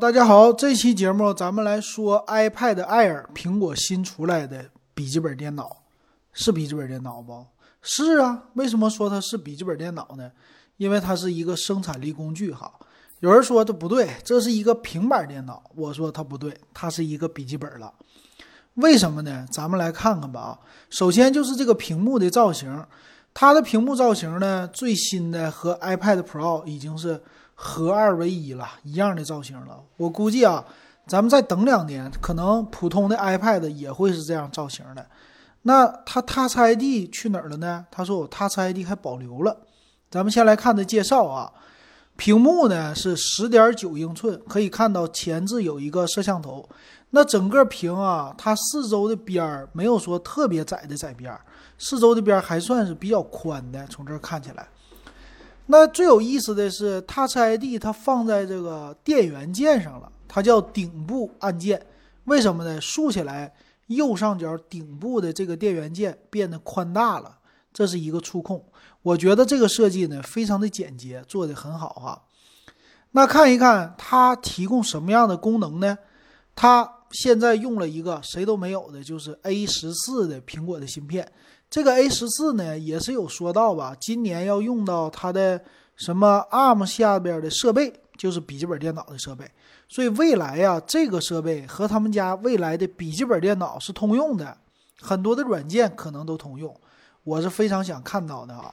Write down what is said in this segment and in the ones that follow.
大家好，这期节目咱们来说 iPad Air，苹果新出来的笔记本电脑，是笔记本电脑不？是啊，为什么说它是笔记本电脑呢？因为它是一个生产力工具哈。有人说它不对，这是一个平板电脑，我说它不对，它是一个笔记本了。为什么呢？咱们来看看吧啊。首先就是这个屏幕的造型，它的屏幕造型呢，最新的和 iPad Pro 已经是。合二为一了，一样的造型了。我估计啊，咱们再等两年，可能普通的 iPad 也会是这样造型的。那它 Touch ID 去哪儿了呢？他说我 Touch ID 还保留了。咱们先来看的介绍啊，屏幕呢是十点九英寸，可以看到前置有一个摄像头。那整个屏啊，它四周的边儿没有说特别窄的窄边，四周的边还算是比较宽的，从这儿看起来。那最有意思的是，Touch ID 它放在这个电源键上了，它叫顶部按键。为什么呢？竖起来，右上角顶部的这个电源键变得宽大了，这是一个触控。我觉得这个设计呢，非常的简洁，做的很好哈。那看一看它提供什么样的功能呢？它现在用了一个谁都没有的，就是 A 十四的苹果的芯片。这个 A 十四呢，也是有说到吧，今年要用到它的什么 ARM 下边的设备，就是笔记本电脑的设备。所以未来呀，这个设备和他们家未来的笔记本电脑是通用的，很多的软件可能都通用。我是非常想看到的啊。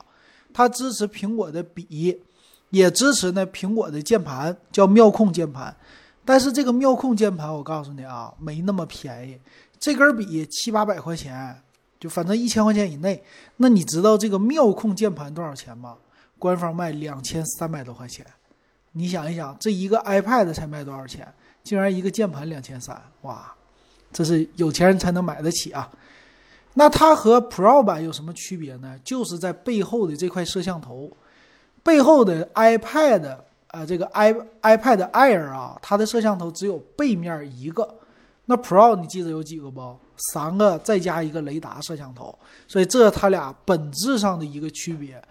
它支持苹果的笔，也支持呢苹果的键盘，叫妙控键盘。但是这个妙控键盘，我告诉你啊，没那么便宜，这根笔七八百块钱。就反正一千块钱以内，那你知道这个妙控键盘多少钱吗？官方卖两千三百多块钱。你想一想，这一个 iPad 才卖多少钱？竟然一个键盘两千三，哇，这是有钱人才能买得起啊！那它和 Pro 版有什么区别呢？就是在背后的这块摄像头，背后的 iPad 啊，这个 i iPad Air 啊，它的摄像头只有背面一个。那 Pro 你记得有几个不？三个再加一个雷达摄像头，所以这它俩本质上的一个区别。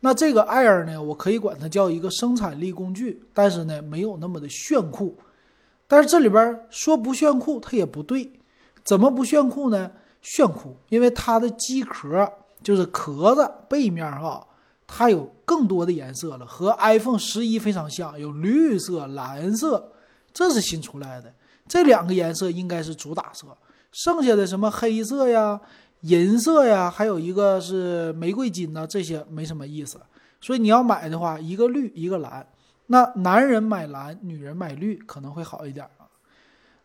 那这个 Air 呢，我可以管它叫一个生产力工具，但是呢没有那么的炫酷。但是这里边说不炫酷，它也不对。怎么不炫酷呢？炫酷，因为它的机壳就是壳子背面哈，它有更多的颜色了，和 iPhone 十一非常像，有绿色、蓝色，这是新出来的。这两个颜色应该是主打色，剩下的什么黑色呀、银色呀，还有一个是玫瑰金呐，这些没什么意思。所以你要买的话，一个绿一个蓝，那男人买蓝，女人买绿可能会好一点啊。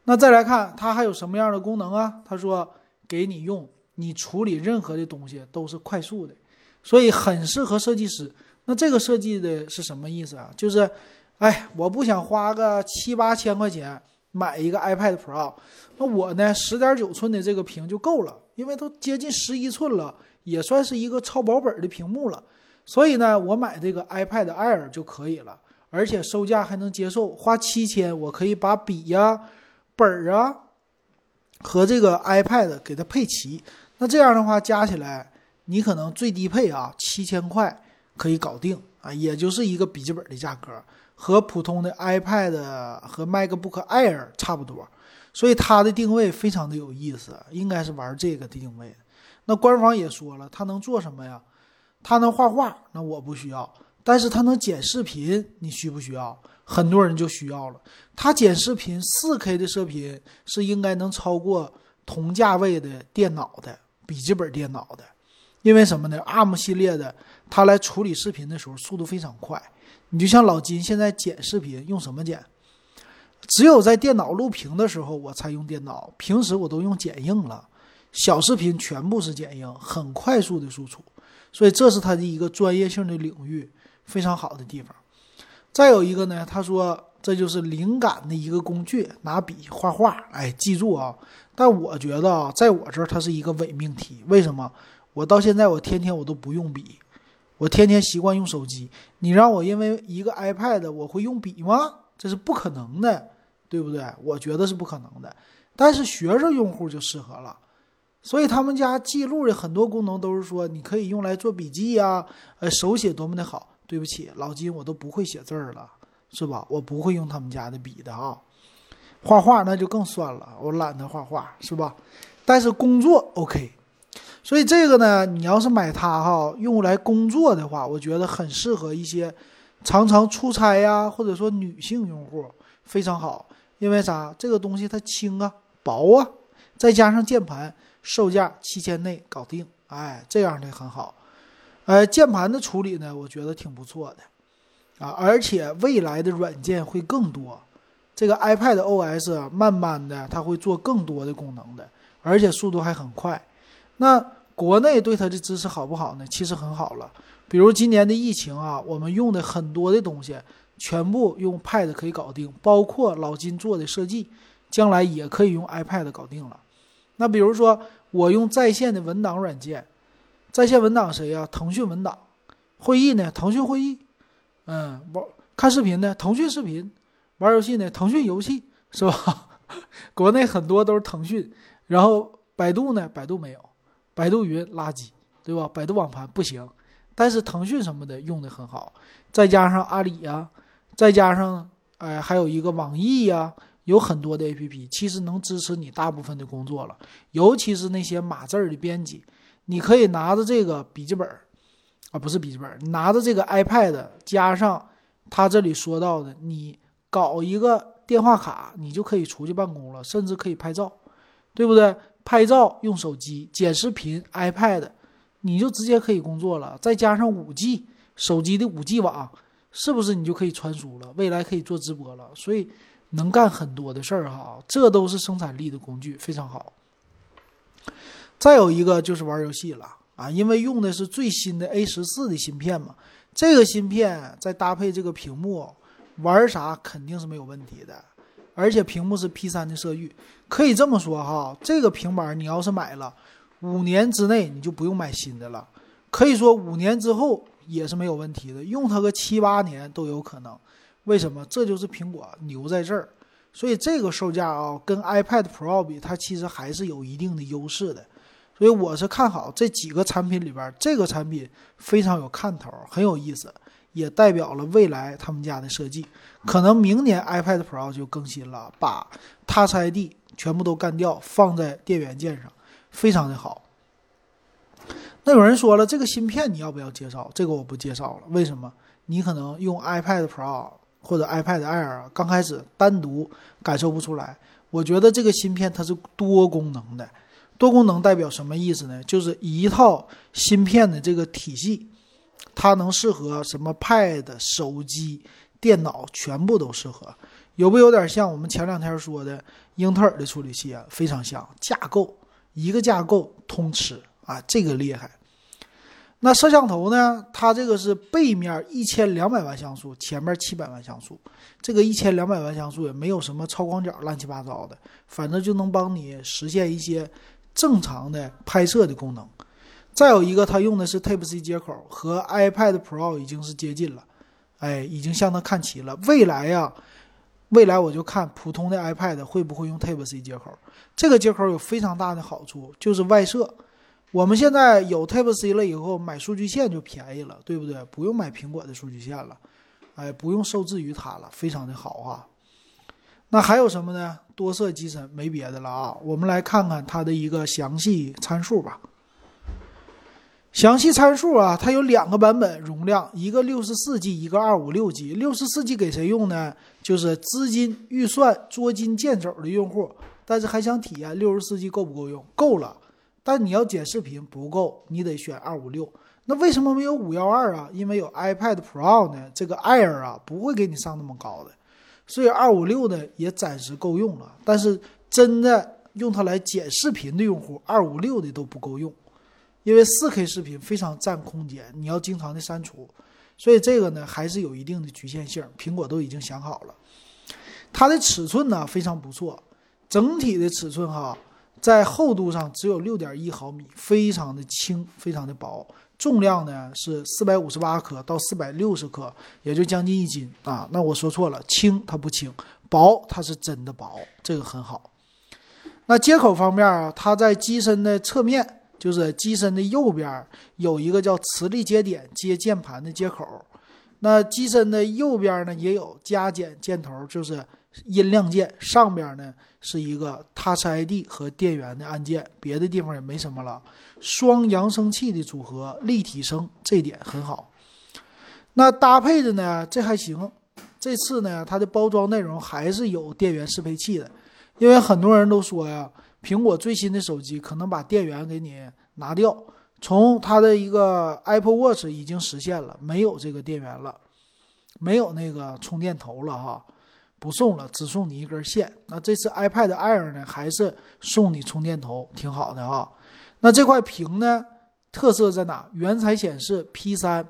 那再来看它还有什么样的功能啊？他说给你用，你处理任何的东西都是快速的，所以很适合设计师。那这个设计的是什么意思啊？就是，哎，我不想花个七八千块钱。买一个 iPad Pro，那我呢，十点九寸的这个屏就够了，因为都接近十一寸了，也算是一个超薄本的屏幕了。所以呢，我买这个 iPad Air 就可以了，而且售价还能接受，花七千，我可以把笔呀、本儿啊和这个 iPad 给它配齐。那这样的话，加起来你可能最低配啊七千块可以搞定啊，也就是一个笔记本的价格。和普通的 iPad 和 MacBook Air 差不多，所以它的定位非常的有意思，应该是玩这个定位。那官方也说了，它能做什么呀？它能画画，那我不需要。但是它能剪视频，你需不需要？很多人就需要了。它剪视频，4K 的视频是应该能超过同价位的电脑的笔记本电脑的，因为什么呢？ARM 系列的，它来处理视频的时候速度非常快。你就像老金现在剪视频用什么剪？只有在电脑录屏的时候我才用电脑，平时我都用剪映了。小视频全部是剪映，很快速的输出，所以这是它的一个专业性的领域，非常好的地方。再有一个呢，他说这就是灵感的一个工具，拿笔画画。哎，记住啊！但我觉得啊，在我这儿它是一个伪命题。为什么？我到现在我天天我都不用笔。我天天习惯用手机，你让我因为一个 iPad 我会用笔吗？这是不可能的，对不对？我觉得是不可能的。但是学生用户就适合了，所以他们家记录的很多功能都是说你可以用来做笔记呀，呃，手写多么的好。对不起，老金，我都不会写字儿了，是吧？我不会用他们家的笔的啊。画画那就更酸了，我懒得画画，是吧？但是工作 OK，所以这个呢，你要是买它哈，用来工作的话，我觉得很适合一些常常出差呀，或者说女性用户非常好。因为啥？这个东西它轻啊，薄啊，再加上键盘，售价七千内搞定，哎，这样的很好。呃，键盘的处理呢，我觉得挺不错的，啊，而且未来的软件会更多。这个 iPad OS 慢慢的，它会做更多的功能的，而且速度还很快。那国内对它的支持好不好呢？其实很好了。比如今年的疫情啊，我们用的很多的东西，全部用 Pad 可以搞定，包括老金做的设计，将来也可以用 iPad 搞定了。那比如说我用在线的文档软件，在线文档谁呀？腾讯文档。会议呢？腾讯会议。嗯，玩看视频呢？腾讯视频。玩游戏呢？腾讯游戏是吧？国内很多都是腾讯，然后百度呢？百度没有，百度云垃圾，对吧？百度网盘不行，但是腾讯什么的用的很好，再加上阿里呀，再加上哎，还有一个网易呀，有很多的 APP，其实能支持你大部分的工作了，尤其是那些码字儿的编辑，你可以拿着这个笔记本儿啊，不是笔记本，拿着这个 iPad，加上他这里说到的你。搞一个电话卡，你就可以出去办公了，甚至可以拍照，对不对？拍照用手机，剪视频 iPad，你就直接可以工作了。再加上五 G 手机的五 G 网，是不是你就可以传输了？未来可以做直播了，所以能干很多的事儿哈。这都是生产力的工具，非常好。再有一个就是玩游戏了啊，因为用的是最新的 A 十四的芯片嘛，这个芯片再搭配这个屏幕。玩啥肯定是没有问题的，而且屏幕是 P3 的色域，可以这么说哈，这个平板你要是买了，五年之内你就不用买新的了，可以说五年之后也是没有问题的，用它个七八年都有可能。为什么？这就是苹果牛在这儿，所以这个售价啊，跟 iPad Pro 比，它其实还是有一定的优势的。所以我是看好这几个产品里边，这个产品非常有看头，很有意思。也代表了未来他们家的设计，可能明年 iPad Pro 就更新了，把 Touch ID 全部都干掉，放在电源键上，非常的好。那有人说了，这个芯片你要不要介绍？这个我不介绍了，为什么？你可能用 iPad Pro 或者 iPad Air 刚开始单独感受不出来。我觉得这个芯片它是多功能的，多功能代表什么意思呢？就是一套芯片的这个体系。它能适合什么？Pad、手机、电脑全部都适合，有不有点像我们前两天说的英特尔的处理器啊？非常像，架构一个架构通吃啊，这个厉害。那摄像头呢？它这个是背面一千两百万像素，前面七百万像素。这个一千两百万像素也没有什么超广角乱七八糟的，反正就能帮你实现一些正常的拍摄的功能。再有一个，它用的是 Type C 接口，和 iPad Pro 已经是接近了，哎，已经向它看齐了。未来呀，未来我就看普通的 iPad 会不会用 Type C 接口。这个接口有非常大的好处，就是外设。我们现在有 Type C 了以后，买数据线就便宜了，对不对？不用买苹果的数据线了，哎，不用受制于它了，非常的好啊。那还有什么呢？多色机身没别的了啊，我们来看看它的一个详细参数吧。详细参数啊，它有两个版本容量，一个六十四 G，一个二五六 G。六十四 G 给谁用呢？就是资金预算捉襟见肘的用户，但是还想体验六十四 G 够不够用？够了，但你要剪视频不够，你得选二五六。那为什么没有五幺二啊？因为有 iPad Pro 呢，这个 Air 啊不会给你上那么高的，所以二五六的也暂时够用了。但是真的用它来剪视频的用户，二五六的都不够用。因为四 K 视频非常占空间，你要经常的删除，所以这个呢还是有一定的局限性。苹果都已经想好了，它的尺寸呢非常不错，整体的尺寸哈，在厚度上只有六点一毫米，非常的轻，非常的薄，重量呢是四百五十八克到四百六十克，也就将近一斤啊。那我说错了，轻它不轻，薄它是真的薄，这个很好。那接口方面啊，它在机身的侧面。就是机身的右边有一个叫磁力接点接键盘的接口，那机身的右边呢也有加减箭头，就是音量键，上边呢是一个 Touch ID 和电源的按键，别的地方也没什么了。双扬声器的组合，立体声这点很好。那搭配的呢，这还行。这次呢，它的包装内容还是有电源适配器的，因为很多人都说呀，苹果最新的手机可能把电源给你拿掉。从它的一个 Apple Watch 已经实现了，没有这个电源了，没有那个充电头了哈，不送了，只送你一根线。那这次 iPad Air 呢，还是送你充电头，挺好的啊。那这块屏呢，特色在哪？原彩显示 P3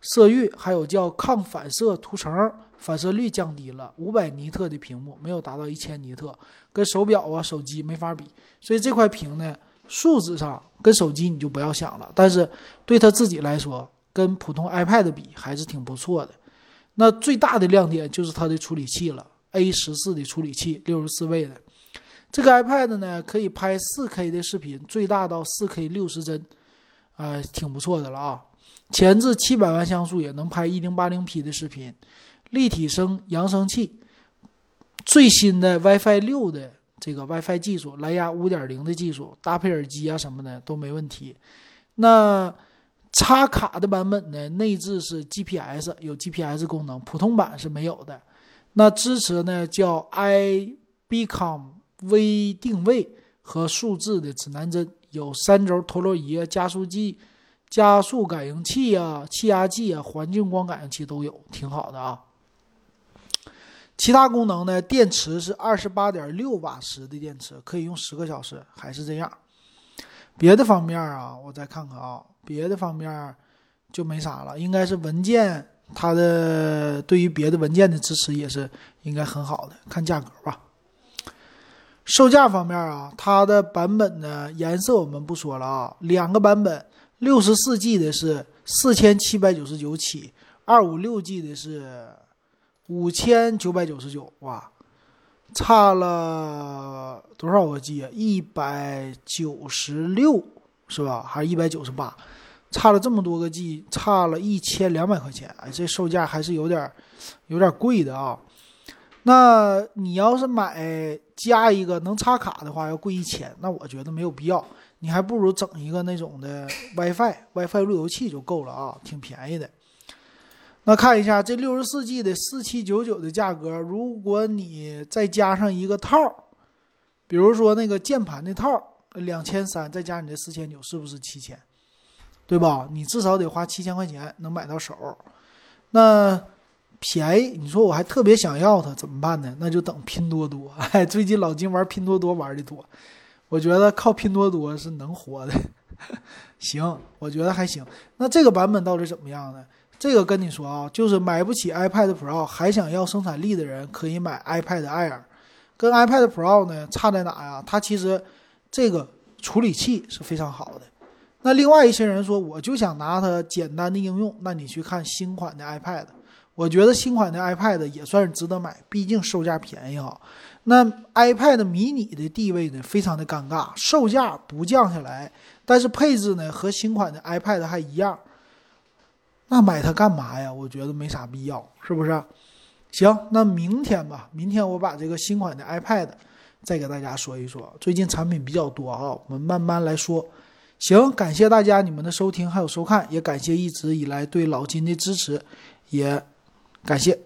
色域，还有叫抗反射涂层。反射率降低了，五百尼特的屏幕没有达到一千尼特，跟手表啊、手机没法比。所以这块屏呢，数字上跟手机你就不要想了。但是对他自己来说，跟普通 iPad 比还是挺不错的。那最大的亮点就是它的处理器了，A 十四的处理器，六十四位的。这个 iPad 呢，可以拍四 K 的视频，最大到四 K 六十帧，啊，挺不错的了啊。前置七百万像素也能拍一零八零 P 的视频。立体声扬声器，最新的 WiFi 六的这个 WiFi 技术，蓝牙五点零的技术，搭配耳机啊什么的都没问题。那插卡的版本呢？内置是 GPS，有 GPS 功能，普通版是没有的。那支持呢叫 iBeacon 微定位和数字的指南针，有三轴陀螺仪、加速计、加速感应器啊、气压计啊、环境光感应器都有，挺好的啊。其他功能呢？电池是二十八点六瓦时的电池，可以用十个小时，还是这样。别的方面啊，我再看看啊，别的方面就没啥了。应该是文件，它的对于别的文件的支持也是应该很好的。看价格吧。售价方面啊，它的版本呢，颜色我们不说了啊，两个版本，六十四 G 的是四千七百九十九起，二五六 G 的是。五千九百九十九哇，差了多少个 G 啊？一百九十六是吧？还是一百九十八？差了这么多个 G，差了一千两百块钱。哎，这售价还是有点有点贵的啊。那你要是买加一个能插卡的话，要贵一千。那我觉得没有必要，你还不如整一个那种的 WiFi WiFi 路由器就够了啊，挺便宜的。那看一下这六十四 G 的四七九九的价格，如果你再加上一个套，比如说那个键盘的套，两千三，再加你这四千九，是不是七千？对吧？你至少得花七千块钱能买到手，那便宜。你说我还特别想要它，怎么办呢？那就等拼多多。哎，最近老金玩拼多多玩的多，我觉得靠拼多多是能活的。行，我觉得还行。那这个版本到底怎么样呢？这个跟你说啊，就是买不起 iPad Pro 还想要生产力的人可以买 iPad Air，跟 iPad Pro 呢差在哪呀？它其实这个处理器是非常好的。那另外一些人说，我就想拿它简单的应用，那你去看新款的 iPad，我觉得新款的 iPad 也算是值得买，毕竟售价便宜哈。那 iPad mini 的地位呢，非常的尴尬，售价不降下来，但是配置呢和新款的 iPad 还一样。那买它干嘛呀？我觉得没啥必要，是不是？行，那明天吧，明天我把这个新款的 iPad 再给大家说一说。最近产品比较多啊，我们慢慢来说。行，感谢大家你们的收听还有收看，也感谢一直以来对老金的支持，也感谢。